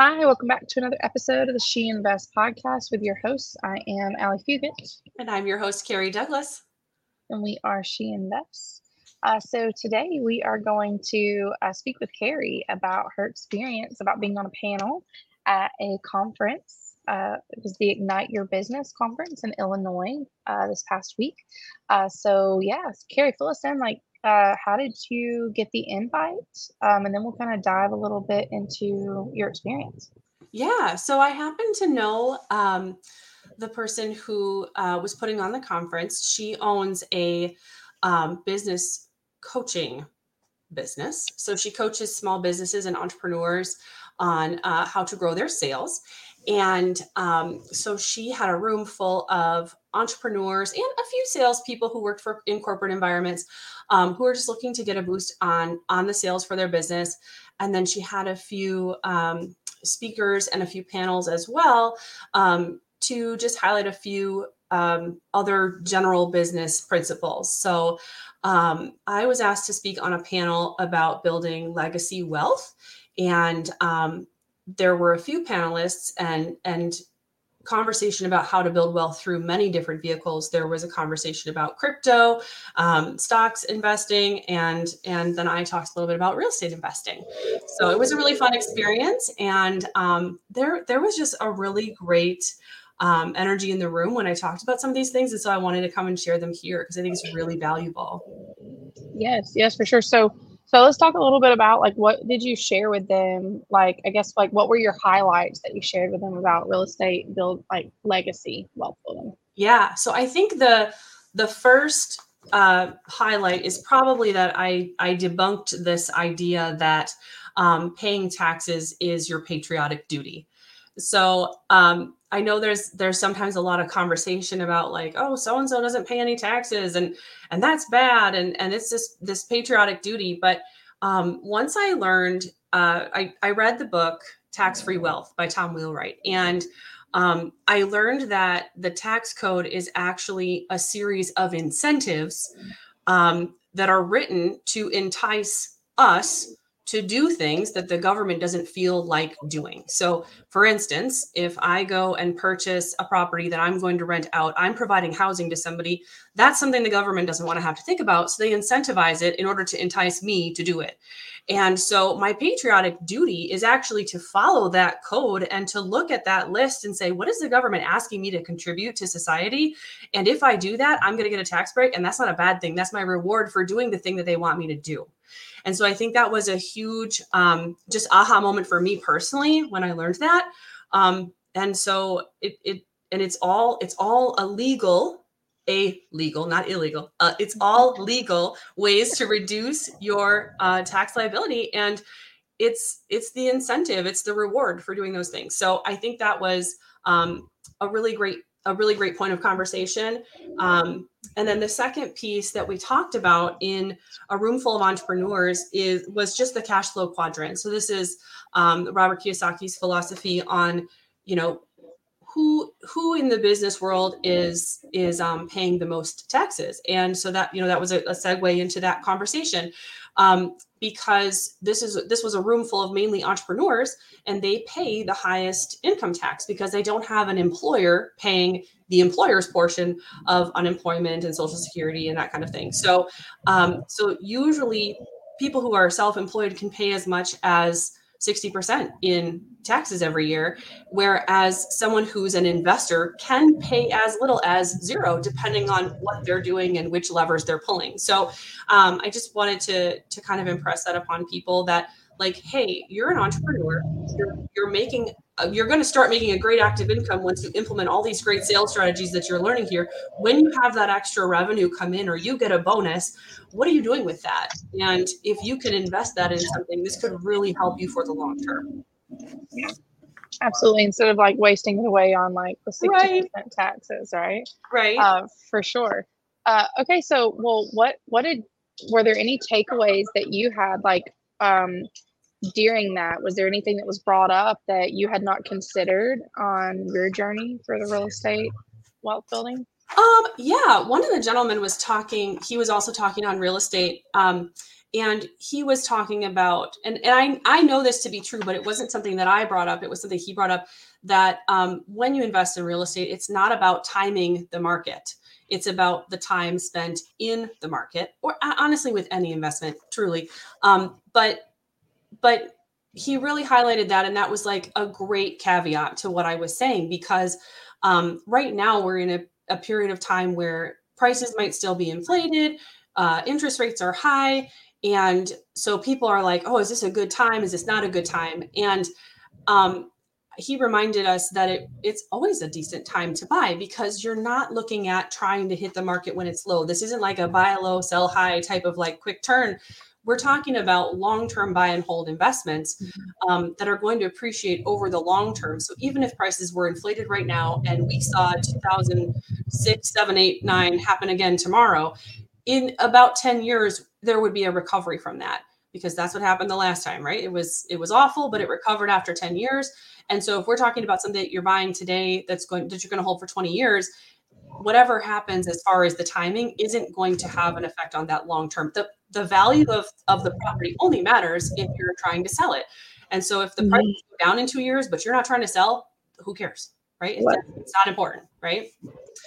Hi, welcome back to another episode of the She Invest podcast with your hosts. I am Allie Fugit. And I'm your host, Carrie Douglas. And we are She Invests. Uh, so today we are going to uh, speak with Carrie about her experience about being on a panel at a conference. Uh, it was the Ignite Your Business conference in Illinois uh, this past week. Uh, so yes, Carrie, fill us in. Like, uh, how did you get the invite? Um, and then we'll kind of dive a little bit into your experience. Yeah, so I happen to know um, the person who uh, was putting on the conference. She owns a um, business coaching business. So she coaches small businesses and entrepreneurs on uh, how to grow their sales. And um, so she had a room full of entrepreneurs and a few salespeople who worked for in corporate environments um, who are just looking to get a boost on on the sales for their business. And then she had a few um, speakers and a few panels as well um, to just highlight a few um, other general business principles. So um, I was asked to speak on a panel about building legacy wealth, and um, there were a few panelists and and conversation about how to build wealth through many different vehicles. There was a conversation about crypto, um, stocks investing, and and then I talked a little bit about real estate investing. So it was a really fun experience, and um, there there was just a really great um, energy in the room when I talked about some of these things, and so I wanted to come and share them here because I think it's really valuable. Yes, yes, for sure. So so let's talk a little bit about like what did you share with them? Like I guess like what were your highlights that you shared with them about real estate build like legacy wealth building? Yeah. So I think the the first uh, highlight is probably that I I debunked this idea that um, paying taxes is your patriotic duty. So um, I know there's there's sometimes a lot of conversation about like oh so and so doesn't pay any taxes and and that's bad and and it's just this patriotic duty. But um, once I learned, uh, I I read the book Tax Free Wealth by Tom Wheelwright and um, I learned that the tax code is actually a series of incentives um, that are written to entice us to do things that the government doesn't feel like doing. So, for instance, if I go and purchase a property that I'm going to rent out, I'm providing housing to somebody, that's something the government doesn't want to have to think about. So, they incentivize it in order to entice me to do it. And so, my patriotic duty is actually to follow that code and to look at that list and say, what is the government asking me to contribute to society? And if I do that, I'm going to get a tax break. And that's not a bad thing. That's my reward for doing the thing that they want me to do. And so I think that was a huge um, just aha moment for me personally when I learned that. Um, and so it, it and it's all it's all illegal a legal, not illegal. Uh, it's all legal ways to reduce your uh, tax liability, and it's it's the incentive, it's the reward for doing those things. So I think that was um, a really great a really great point of conversation. Um, and then the second piece that we talked about in a room full of entrepreneurs is was just the cash flow quadrant. So this is um, Robert Kiyosaki's philosophy on, you know, who who in the business world is is um, paying the most taxes, and so that you know that was a, a segue into that conversation. Um, because this is this was a room full of mainly entrepreneurs and they pay the highest income tax because they don't have an employer paying the employer's portion of unemployment and social security and that kind of thing so um, so usually people who are self-employed can pay as much as 60% in taxes every year, whereas someone who's an investor can pay as little as zero, depending on what they're doing and which levers they're pulling. So um, I just wanted to to kind of impress that upon people that like, hey, you're an entrepreneur, you're, you're making uh, you're going to start making a great active income once you implement all these great sales strategies that you're learning here. When you have that extra revenue come in or you get a bonus, what are you doing with that? And if you can invest that in something, this could really help you for the long term. Yeah. Absolutely. Instead of like wasting it away on like the 60% right. taxes, right? Right. Uh, for sure. Uh, okay. So, well, what, what did, were there any takeaways that you had like, um, during that was there anything that was brought up that you had not considered on your journey for the real estate wealth building? Um yeah one of the gentlemen was talking he was also talking on real estate um and he was talking about and, and I, I know this to be true but it wasn't something that i brought up it was something he brought up that um, when you invest in real estate it's not about timing the market. It's about the time spent in the market or honestly with any investment truly. Um, but but he really highlighted that and that was like a great caveat to what i was saying because um, right now we're in a, a period of time where prices might still be inflated uh, interest rates are high and so people are like oh is this a good time? Is this not a good time? And um, he reminded us that it, it's always a decent time to buy because you're not looking at trying to hit the market when it's low. This isn't like a buy low sell high type of like quick turn we're talking about long-term buy and hold investments mm-hmm. um, that are going to appreciate over the long term. So even if prices were inflated right now and we saw 2006, 7, 8, 9 happen again tomorrow, in about 10 years, there would be a recovery from that because that's what happened the last time, right? It was it was awful, but it recovered after 10 years. And so if we're talking about something that you're buying today that's going that you're going to hold for 20 years, whatever happens as far as the timing isn't going to have an effect on that long term. The the value of, of the property only matters if you're trying to sell it. And so if the mm-hmm. price go down in two years, but you're not trying to sell, who cares? Right? It's, it's not important, right?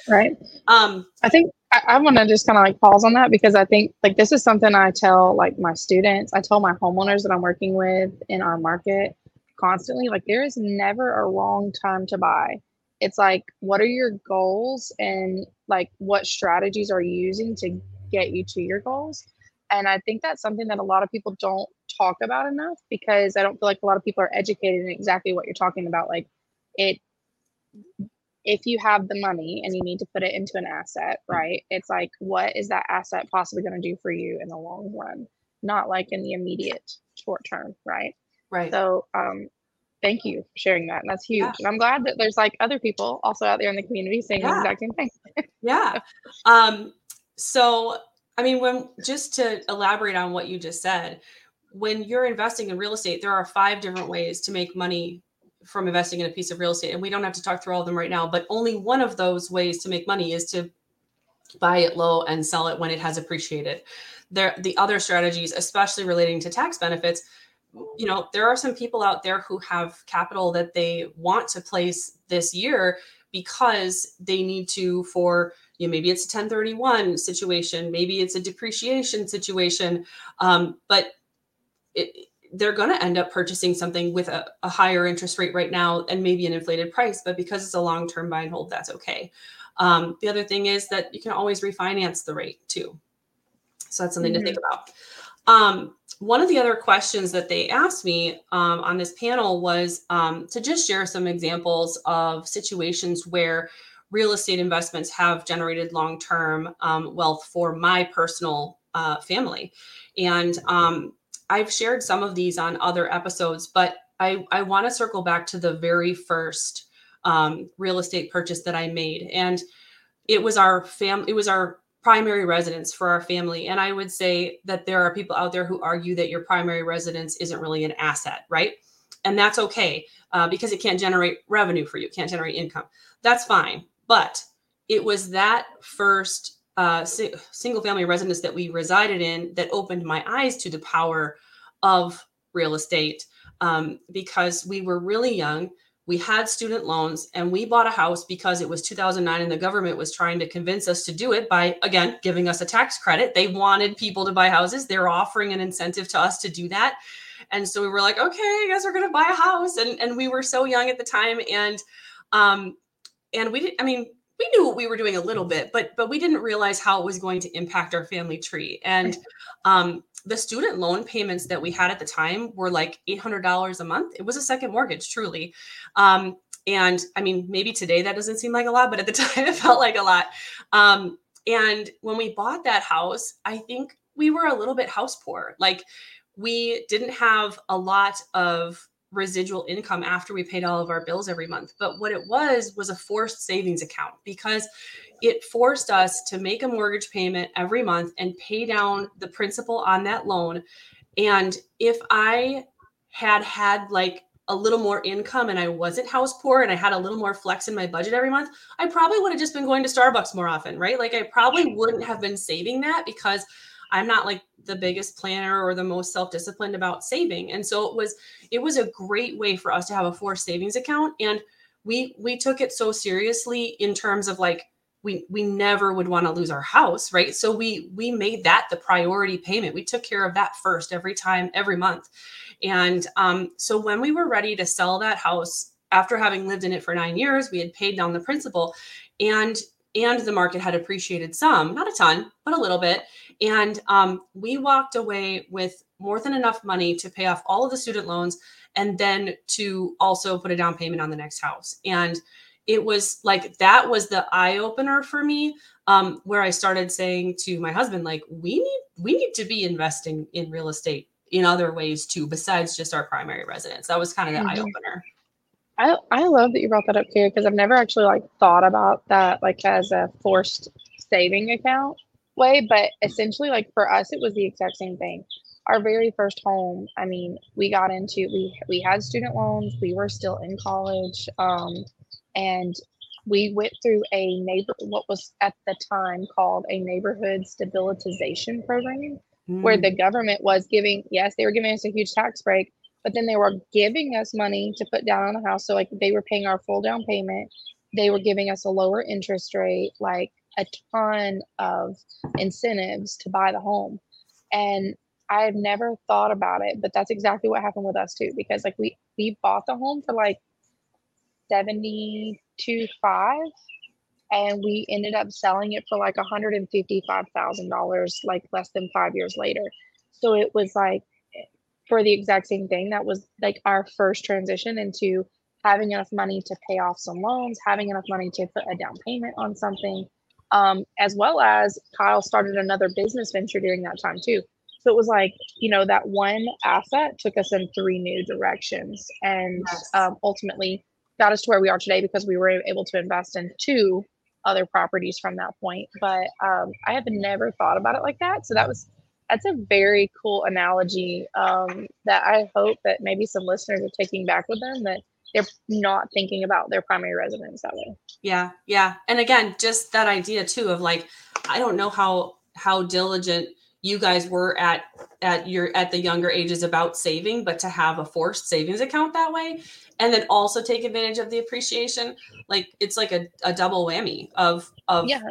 Right. Um, I think I, I want to just kind of like pause on that because I think like this is something I tell like my students, I tell my homeowners that I'm working with in our market constantly, like there is never a wrong time to buy. It's like, what are your goals and like what strategies are you using to get you to your goals? And I think that's something that a lot of people don't talk about enough because I don't feel like a lot of people are educated in exactly what you're talking about. Like it, if you have the money and you need to put it into an asset, right? It's like, what is that asset possibly going to do for you in the long run? Not like in the immediate short term, right? Right. So, um, thank you for sharing that. And that's huge. Yeah. And I'm glad that there's like other people also out there in the community saying yeah. the exact same thing. yeah. Um, so I mean, when just to elaborate on what you just said, when you're investing in real estate, there are five different ways to make money from investing in a piece of real estate. And we don't have to talk through all of them right now, but only one of those ways to make money is to buy it low and sell it when it has appreciated. There, the other strategies, especially relating to tax benefits, you know, there are some people out there who have capital that they want to place this year because they need to for you know, maybe it's a 1031 situation, maybe it's a depreciation situation, um, but it, they're going to end up purchasing something with a, a, higher interest rate right now and maybe an inflated price, but because it's a long term buy and hold, that's okay. Um, the other thing is that you can always refinance the rate too. So that's something mm-hmm. to think mm-hmm. about. Um, one of the other questions that they asked me um, on this panel was um, to just share some examples of situations where real estate investments have generated long term um, wealth for my personal uh, family. And um, I've shared some of these on other episodes, but I, I want to circle back to the very first um, real estate purchase that I made. And it was our fam it was our primary residence for our family. And I would say that there are people out there who argue that your primary residence isn't really an asset, right? And that's okay uh, because it can't generate revenue for you, can't generate income. That's fine. But it was that first uh, si- single family residence that we resided in that opened my eyes to the power of real estate um, because we were really young. We had student loans and we bought a house because it was 2009 and the government was trying to convince us to do it by, again, giving us a tax credit. They wanted people to buy houses. They're offering an incentive to us to do that. And so we were like, okay, I guess we're going to buy a house. And, and we were so young at the time. And um, and we didn't i mean we knew what we were doing a little bit but but we didn't realize how it was going to impact our family tree. And um, the student loan payments that we had at the time were like $800 a month. It was a second mortgage truly. Um, and i mean maybe today that doesn't seem like a lot but at the time it felt like a lot. Um, and when we bought that house i think we were a little bit house poor. Like we didn't have a lot of residual income after we paid all of our bills every month. But what it was was a forced savings account because it forced us to make a mortgage payment every month and pay down the principal on that loan. And if I had had like a little more income and I wasn't house poor and I had a little more flex in my budget every month, I probably would have just been going to Starbucks more often, right? Like I probably wouldn't have been saving that because I'm not like the biggest planner or the most self-disciplined about saving. And so it was it was a great way for us to have a forced savings account. And we we took it so seriously in terms of like we we never would want to lose our house right? So we we made that the priority payment. We took care of that first every time every month. And um, so when we were ready to sell that house after having lived in it for nine years we had paid down the principal and and the market had appreciated some not a ton but a little bit and um, we walked away with more than enough money to pay off all of the student loans and then to also put a down payment on the next house. And it was like that was the eye opener for me um, where i started saying to my husband like we need we need to be investing in real estate in other ways too besides just our primary residence. That was kind of the mm-hmm. eye opener I, I love that you brought that up here because I've never actually like thought about that like as a forced saving account way, but essentially like for us it was the exact same thing. Our very first home i mean we got into we we had student loans we were still in college um, and we went through a neighbor what was at the time called a neighborhood stabilization program mm. where the government was giving yes they were giving us a huge tax break but then they were giving us money to put down on the house. So like they were paying our full down payment. They were giving us a lower interest rate like a ton of incentives to buy the home and I have never thought about it, but that's exactly what happened with us too. Because like we we bought the home for like seventy two five, and we ended up selling it for like one hundred and fifty five thousand dollars, like less than five years later. So it was like for the exact same thing. That was like our first transition into having enough money to pay off some loans, having enough money to put a down payment on something. Um, as well as Kyle started another business venture during that time too. So it was like, you know, that one asset took us in three new directions and yes. um, ultimately got us to where we are today because we were able to invest in two other properties from that point. But um, I have never thought about it like that. So that was, that's a very cool analogy um, that I hope that maybe some listeners are taking back with them that they're not thinking about their primary residence that way. Yeah. Yeah. And again, just that idea too of like, I don't know how, how diligent you guys were at at your at the younger ages about saving but to have a forced savings account that way and then also take advantage of the appreciation like it's like a, a double whammy of of yeah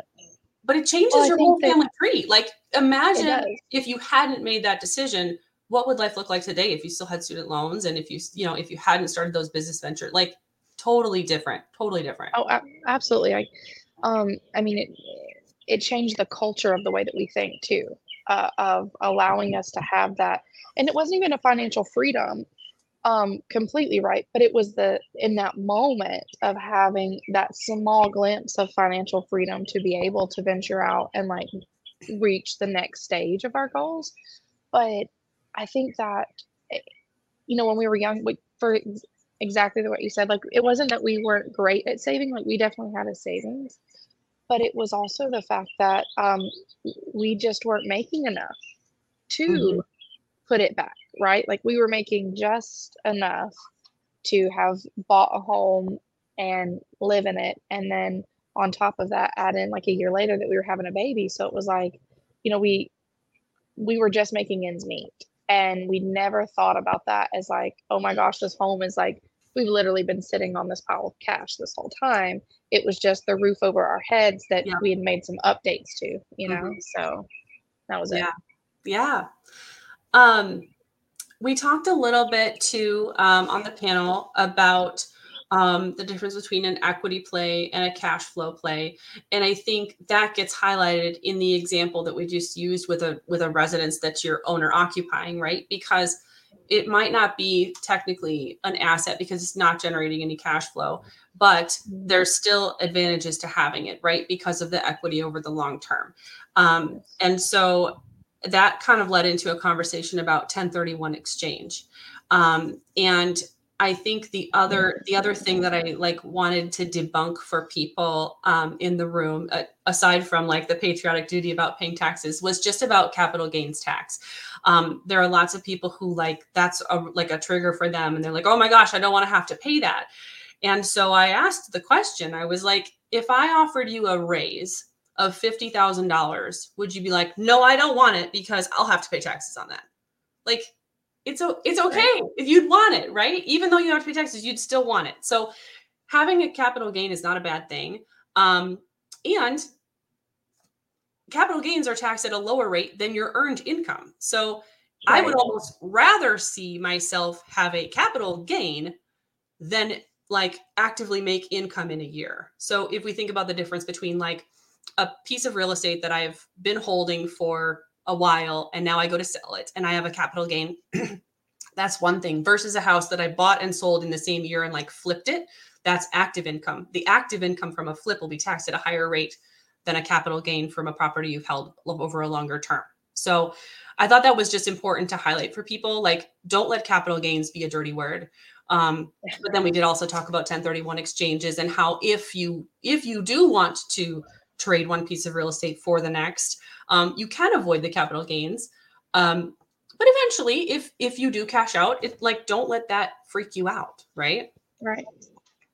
but it changes oh, well, your whole family tree like imagine if you hadn't made that decision what would life look like today if you still had student loans and if you you know if you hadn't started those business ventures like totally different totally different oh absolutely i um i mean it it changed the culture of the way that we think too uh, of allowing us to have that. And it wasn't even a financial freedom um completely right but it was the in that moment of having that small glimpse of financial freedom to be able to venture out and like reach the next stage of our goals but i think that you know when we were young we, for exactly what you said like it wasn't that we weren't great at saving like we definitely had a savings but it was also the fact that um, we just weren't making enough to mm-hmm. put it back, right? Like we were making just enough to have bought a home and live in it. And then on top of that, add in like a year later that we were having a baby. So it was like, you know, we we were just making ends meet. And we never thought about that as like, oh my gosh, this home is like we've literally been sitting on this pile of cash this whole time. It was just the roof over our heads that yeah. we had made some updates to, you know. Mm-hmm. So that was it. Yeah. Yeah. Um, we talked a little bit too um, on the panel about um, the difference between an equity play and a cash flow play, and I think that gets highlighted in the example that we just used with a with a residence that you're owner occupying, right? Because it might not be technically an asset because it's not generating any cash flow, but there's still advantages to having it, right? Because of the equity over the long term. Um, and so that kind of led into a conversation about 1031 exchange. Um, and I think the other the other thing that I like wanted to debunk for people um, in the room, uh, aside from like the patriotic duty about paying taxes, was just about capital gains tax. Um, there are lots of people who like that's a, like a trigger for them, and they're like, "Oh my gosh, I don't want to have to pay that." And so I asked the question. I was like, "If I offered you a raise of $50,000, would you be like, "No, I don't want it because I'll have to pay taxes on that." Like it's it's okay if you'd want it, right? Even though you have to pay taxes, you'd still want it. So having a capital gain is not a bad thing. Um, and capital gains are taxed at a lower rate than your earned income. So right. I would almost rather see myself have a capital gain than like actively make income in a year. So if we think about the difference between like a piece of real estate that I've been holding for a while and now I go to sell it and I have a capital gain. that's one thing versus a house that I bought and sold in the same year and like flipped it. That's active income. The active income from a flip will be taxed at a higher rate than a capital gain from a property you've held over a longer term. So I thought that was just important to highlight for people. Like, don't let capital gains be a dirty word. Um, but then we did also talk about 1031 exchanges and how if you if you do want to trade one piece of real estate for the next, um, you can avoid the capital gains. Um, but eventually, if if you do cash out, it like don't let that freak you out, right? Right,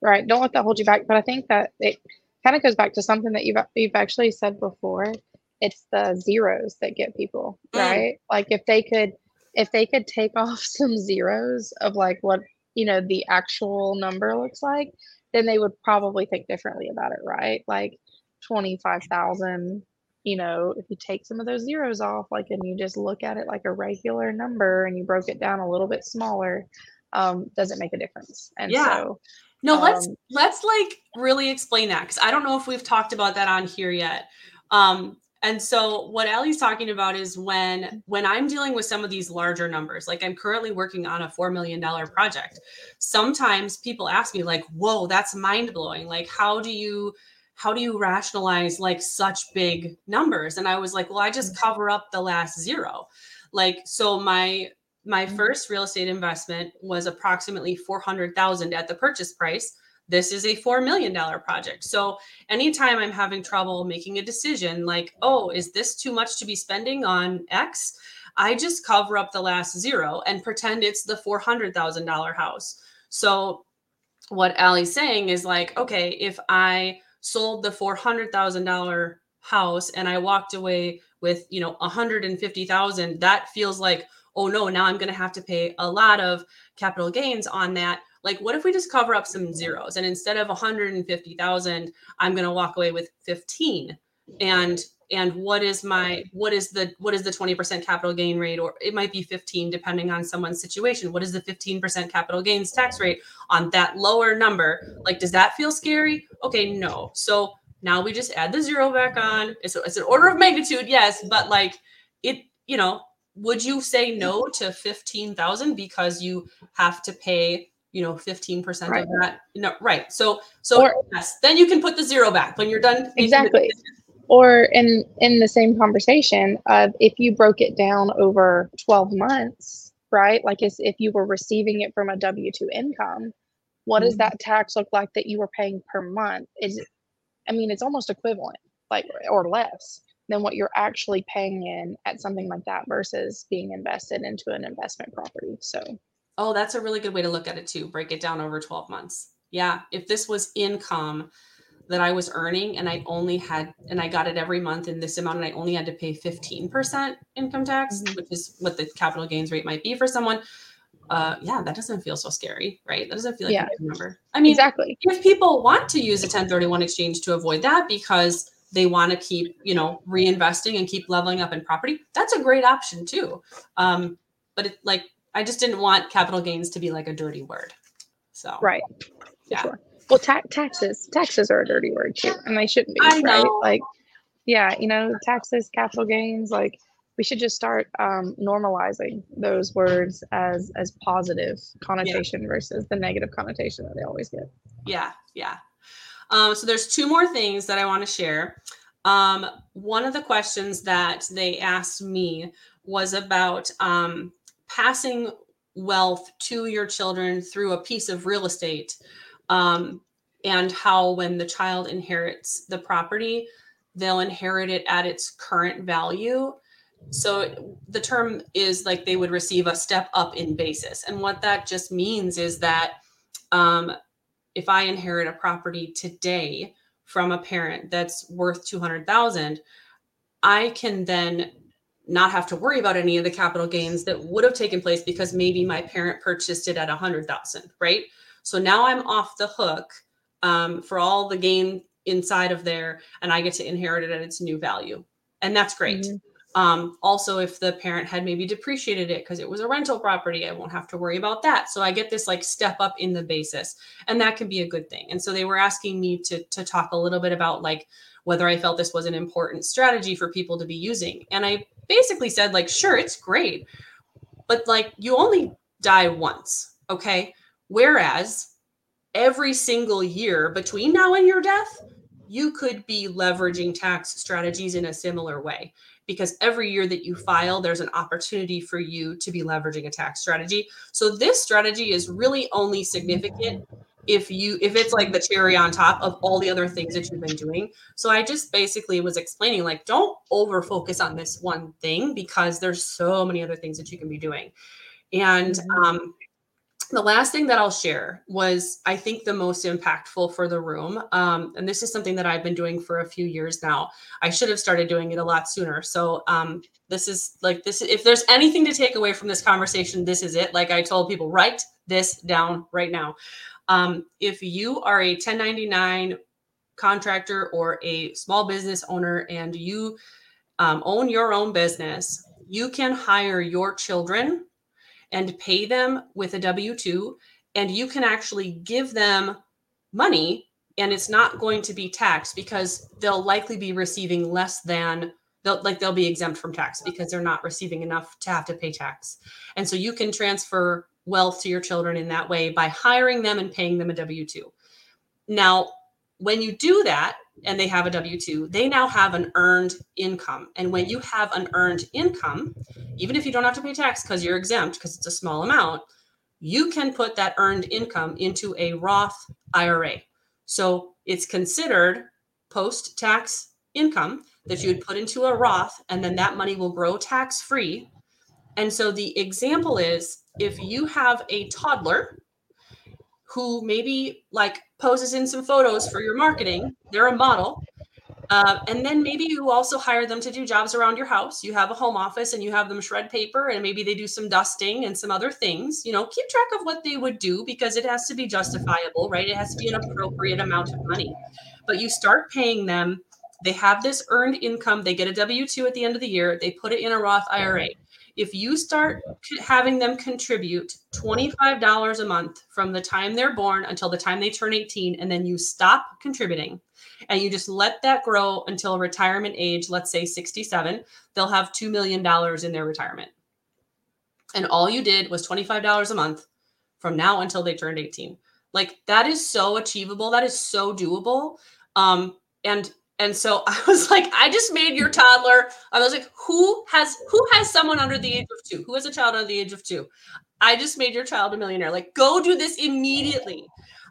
right. Don't let that hold you back. But I think that it kind of goes back to something that you've you've actually said before. It's the zeros that get people mm. right. Like if they could if they could take off some zeros of like what you know the actual number looks like, then they would probably think differently about it, right? Like twenty five thousand you know, if you take some of those zeros off, like, and you just look at it like a regular number and you broke it down a little bit smaller, um, does it make a difference? And yeah. so, no, um, let's let's like really explain that because I don't know if we've talked about that on here yet. Um, and so what Allie's talking about is when when I'm dealing with some of these larger numbers, like I'm currently working on a four million dollar project. Sometimes people ask me like, "Whoa, that's mind blowing! Like, how do you?" How do you rationalize like such big numbers? And i was like well i just mm-hmm. cover up the last zero. Like so my my mm-hmm. first real estate investment was approximately 400,000 at the purchase price. This is a 4 million dollar project. So anytime i'm having trouble making a decision like oh is this too much to be spending on x? I just cover up the last zero and pretend it's the $400,000 house. So what Allie's saying is like okay if i sold the $400,000 house and I walked away with, you know, 150,000, that feels like, oh no, now I'm going to have to pay a lot of capital gains on that. Like what if we just cover up some zeros and instead of 150,000, I'm going to walk away with 15 and and what is my what is the what is the 20% capital gain rate? Or it might be 15 depending on someone's situation. What is the 15% capital gains tax rate on that lower number? Like does that feel scary? Okay no. So now we just add the zero back on. It's, it's an order of magnitude yes but like it you know would you say no mm-hmm. to 15,000 because you have to pay you know 15% right. of that? No right. So so or, yes then you can put the zero back. When you're done exactly or in in the same conversation of if you broke it down over 12 months right? Like if, if you were receiving it from a w2 income what mm-hmm. does that tax look like that you were paying per month? Is it, i mean it's almost equivalent like or less than what you're actually paying in at something like that versus being invested into an investment property so. Oh that's a really good way to look at it too break it down over 12 months. Yeah if this was income that I was earning and I only had and I got it every month in this amount and I only had to pay 15% income tax, mm-hmm. which is what the capital gains rate might be for someone. Uh yeah, that doesn't feel so scary, right? That doesn't feel like yeah. a number. I mean, exactly. If people want to use a 1031 exchange to avoid that because they want to keep, you know, reinvesting and keep leveling up in property, that's a great option too. Um, but it like I just didn't want capital gains to be like a dirty word. So right. Yeah. Sure. Well, ta- taxes, taxes are a dirty word too, and they shouldn't be, I right? Know. Like, yeah, you know, taxes, capital gains, like we should just start um, normalizing those words as as positive connotation yeah. versus the negative connotation that they always get. Yeah, yeah. Um, so there's two more things that I want to share. Um, one of the questions that they asked me was about um, passing wealth to your children through a piece of real estate um, and how when the child inherits the property, they'll inherit it at its current value. So the term is like they would receive a step up in basis. And what that just means is that um, if I inherit a property today from a parent that's worth 200,000, I can then not have to worry about any of the capital gains that would have taken place because maybe my parent purchased it at 100,000, right? So now I'm off the hook um, for all the gain inside of there and I get to inherit it at its new value. And that's great. Mm-hmm. Um, also, if the parent had maybe depreciated it because it was a rental property, I won't have to worry about that. So I get this like step up in the basis, and that can be a good thing. And so they were asking me to to talk a little bit about like whether I felt this was an important strategy for people to be using. And I basically said like, sure, it's great, but like you only die once, okay? Whereas every single year between now and your death, you could be leveraging tax strategies in a similar way because every year that you file, there's an opportunity for you to be leveraging a tax strategy. So this strategy is really only significant if you if it's like the cherry on top of all the other things that you've been doing. So I just basically was explaining like don't over focus on this one thing because there's so many other things that you can be doing. And mm-hmm. um the last thing that I'll share was, I think, the most impactful for the room. Um, and this is something that I've been doing for a few years now. I should have started doing it a lot sooner. So, um, this is like this. If there's anything to take away from this conversation, this is it. Like I told people, write this down right now. Um, if you are a 1099 contractor or a small business owner and you um, own your own business, you can hire your children and pay them with a W 2, and you can actually give them money and it's not going to be taxed because they'll likely be receiving less than they'll like they'll be exempt from tax because they're not receiving enough to have to pay tax. And so you can transfer wealth to your children in that way by hiring them and paying them a W 2. Now, when you do that and they have a W 2, they now have an earned income. And when you have an earned income, even if you don't have to pay tax because you're exempt because it's a small amount, you can put that earned income into a Roth IRA. So it's considered post tax income that you would put into a Roth, and then that money will grow tax free. And so the example is if you have a toddler who maybe like poses in some photos for your marketing. They're a model. Uh, and then maybe you also hire them to do jobs around your house. You have a home office and you have them shred paper and maybe they do some dusting and some other things. You know, keep track of what they would do because it has to be justifiable, right? It has to be an appropriate amount of money. But you start paying them. They have this earned income. They get a W 2 at the end of the year. They put it in a Roth IRA if you start having them contribute $25 a month from the time they're born until the time they turn 18 and then you stop contributing and you just let that grow until retirement age let's say 67 they'll have $2 million in their retirement. And all you did was $25 a month from now until they turned 18 like that is so achievable that is so doable um, and and so I was like, I just made your toddler. I was like, who has who has someone under the age of two? Who has a child under the age of two? I just made your child a millionaire. Like, go do this immediately.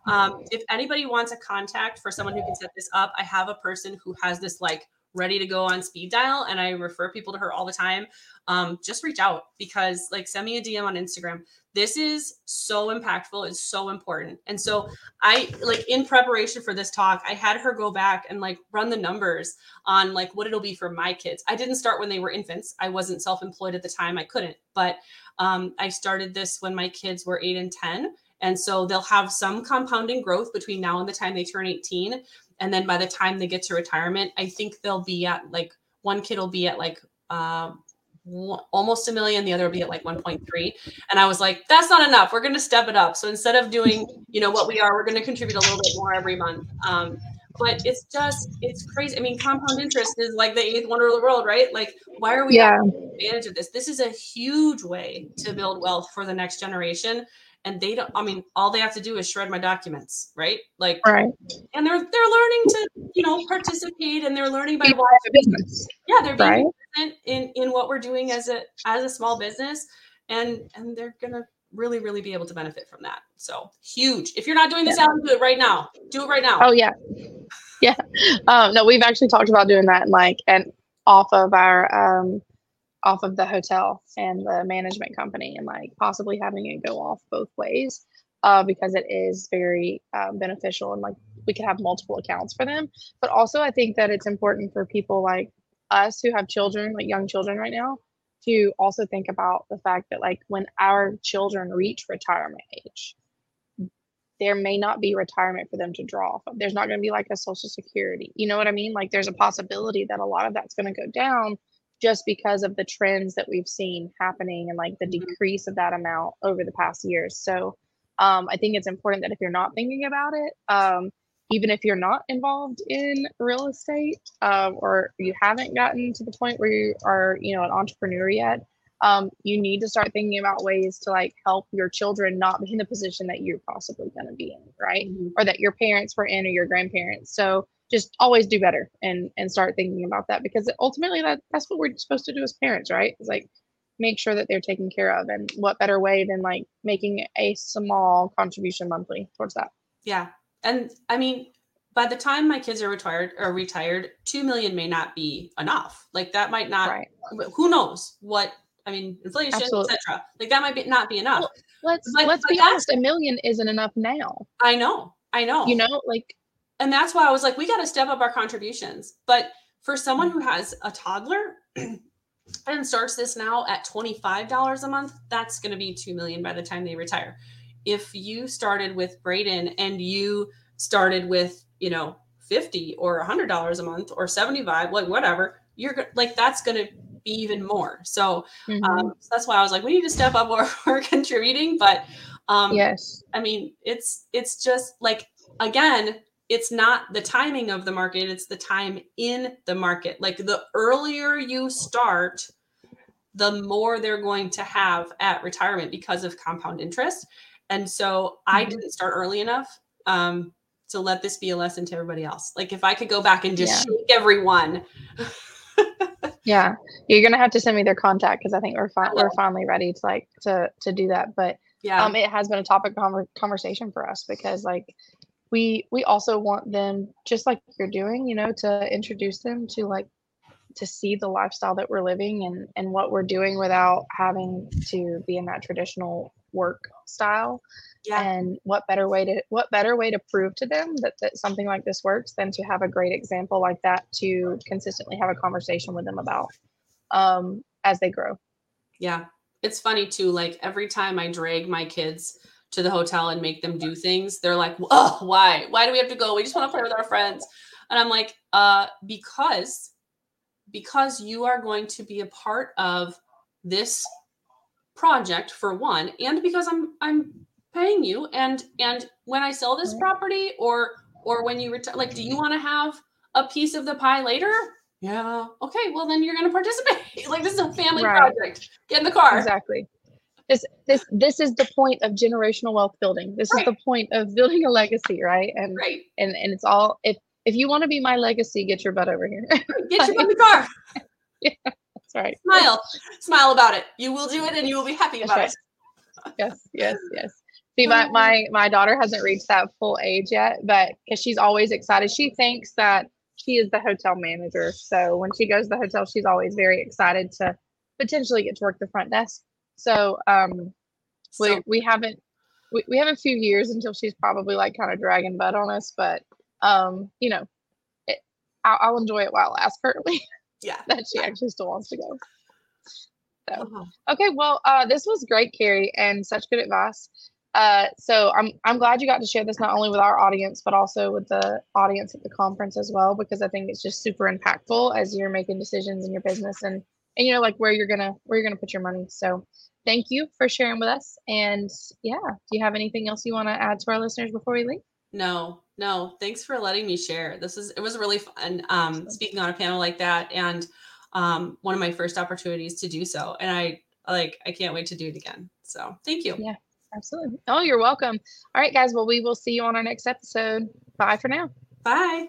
Um, if anybody wants a contact for someone who can set this up, I have a person who has this like ready to go on speed dial, and I refer people to her all the time. Um, just reach out because like send me a DM on Instagram. This is so impactful it's so important. And so i like in preparation for this talk i had her go back and like run the numbers on like what it'll be for my kids. I didn't start when they were infants. I wasn't self-employed at the time. I couldn't. But um, i started this when my kids were 8 and 10 and so they'll have some compounding growth between now and the time they turn 18 and then by the time they get to retirement i think they'll be at like one kid will be at like uh, almost a million the other will be at like 1.3 and i was like that's not enough. We're going to step it up. So instead of doing you know what we are we're going to contribute a little bit more every month. Um, but it's just it's crazy. I mean compound interest is like the eighth wonder of the world right? Like why are we yeah. advantage of this? This is a huge way to build wealth for the next generation and they don't i mean all they have to do is shred my documents right? Like right. and they're they're learning to you know participate and they're learning by watching. yeah they're being right? present in in what we're doing as a as a small business and and they're gonna really really be able to benefit from that. So huge. If you're not doing this yeah. do it right now. Do it right now. Oh yeah. Yeah. Um no we've actually talked about doing that and like and off of our um off of the hotel and the management company and like possibly having it go off both ways uh, because it is very uh, beneficial and like we could have multiple accounts for them. But also, I think that it's important for people like us who have children, like young children right now, to also think about the fact that like when our children reach retirement age, there may not be retirement for them to draw from. There's not going to be like a social security. You know what I mean? Like there's a possibility that a lot of that's going to go down just because of the trends that we've seen happening and like the Mhm. decrease of that amount over the past years. So um, I think it's important that if you're not thinking about it, um, even if you're not involved in real estate um, or you haven't gotten to the point where you are, you know, an entrepreneur yet, um, you need to start thinking about ways to like help your children not be in the position that you're possibly going to be in, right? Mhm. Or that your parents were in or your grandparents. So just always do better and and start thinking about that because ultimately that that's what we're supposed to do as parents, right? It's like make sure that they're taken care of and what better way than like making a small contribution monthly towards that. Yeah. And I mean, by the time my kids are retired or retired, 2 million may not be enough. Like that might not, right. who knows what, I mean, inflation, etc. Like that might be, not be enough. Well, Let's But- let's but be honest, a million isn't enough now. I know. I know. You know, like and that's why I was like, we got to step up our contributions. But for someone who has a toddler and starts this now at $25 a month, that's going to be 2 million by the time they retire. If you started with Braden and you started with, you know, 50 or $100 a month or 75, like whatever, you're like, that's going to be even more. So, mhm, um, so that's why I was like, we need to step up our, our contributing. But, um, yes. I mean, it's it's just like again, it's not the timing of the market, it's the time in the market. Like the earlier you start, the more they're going to have at retirement because of compound interest. And so I Mhm. didn't start early enough. Um, to let this be a lesson to everybody else. Like if I could go back and just shake everyone. Yeah, you're gonna have to send me their contact because I think we're fi- we're finally ready to like to to do that. But Yeah. um, it has been a topic of conver- conversation for us because like we we also want them just like you're doing, you know, to introduce them to like to see the lifestyle that we're living and and what we're doing without having to be in that traditional work style yeah. and what better way to what better way to prove to them that, that something like this works than to have a great example like that to consistently have a conversation with them about um, as they grow Yeah. It's funny too. Like every time I drag my kids to the hotel and make them do things, they're like, oh, why? Why do we have to go? We just want to play with our friends. And I'm like, uh, because because you are going to be a part of this project for one, and because I'm I'm paying you and and when I sell this property or or when you retire, like, do you want to have a piece of the pie later? Yeah. Okay. Well, then you're going to participate. like, this is a family Right. project. Get in the car. exactly this this this is the point of generational wealth building this Right. is the point of building a legacy right and Right. and and it's all if if you want to be my legacy get your butt over here Get your butt in the car. Yeah. That's right Smile. Smile about it. You will do it and you will be happy about right. it. yes yes yes see my mm-hmm. my my daughter hasn't reached that full age yet but because she's always excited she thinks that she is the hotel manager so when she goes to the hotel she's always very excited to potentially get to work the front desk so um we, So, we haven't we, we have a few years until she's probably like kind of dragging butt on us but um you know it, I'll, I'll enjoy it while it lasts currently yeah. that she actually still wants to go so Oh, Okay, well, uh, this was great, Carrie, and such good advice. Uh, so I'm I'm glad you got to share this not only with our audience but also with the audience at the conference as well because I think it's just super impactful as you're making decisions in your business and and you know like where you're gonna where you're gonna put your money. So thank you for sharing with us. And yeah, do you have anything else you want to add to our listeners before we leave? No, no. Thanks for letting me share. This is it was really fun um speaking on a panel like that and um one of my first opportunities to do so. And I like I can't wait to do it again. So thank you. Yeah. Absolutely. Oh, you're welcome. All right, guys. Well, we will see you on our next episode. Bye for now. Bye.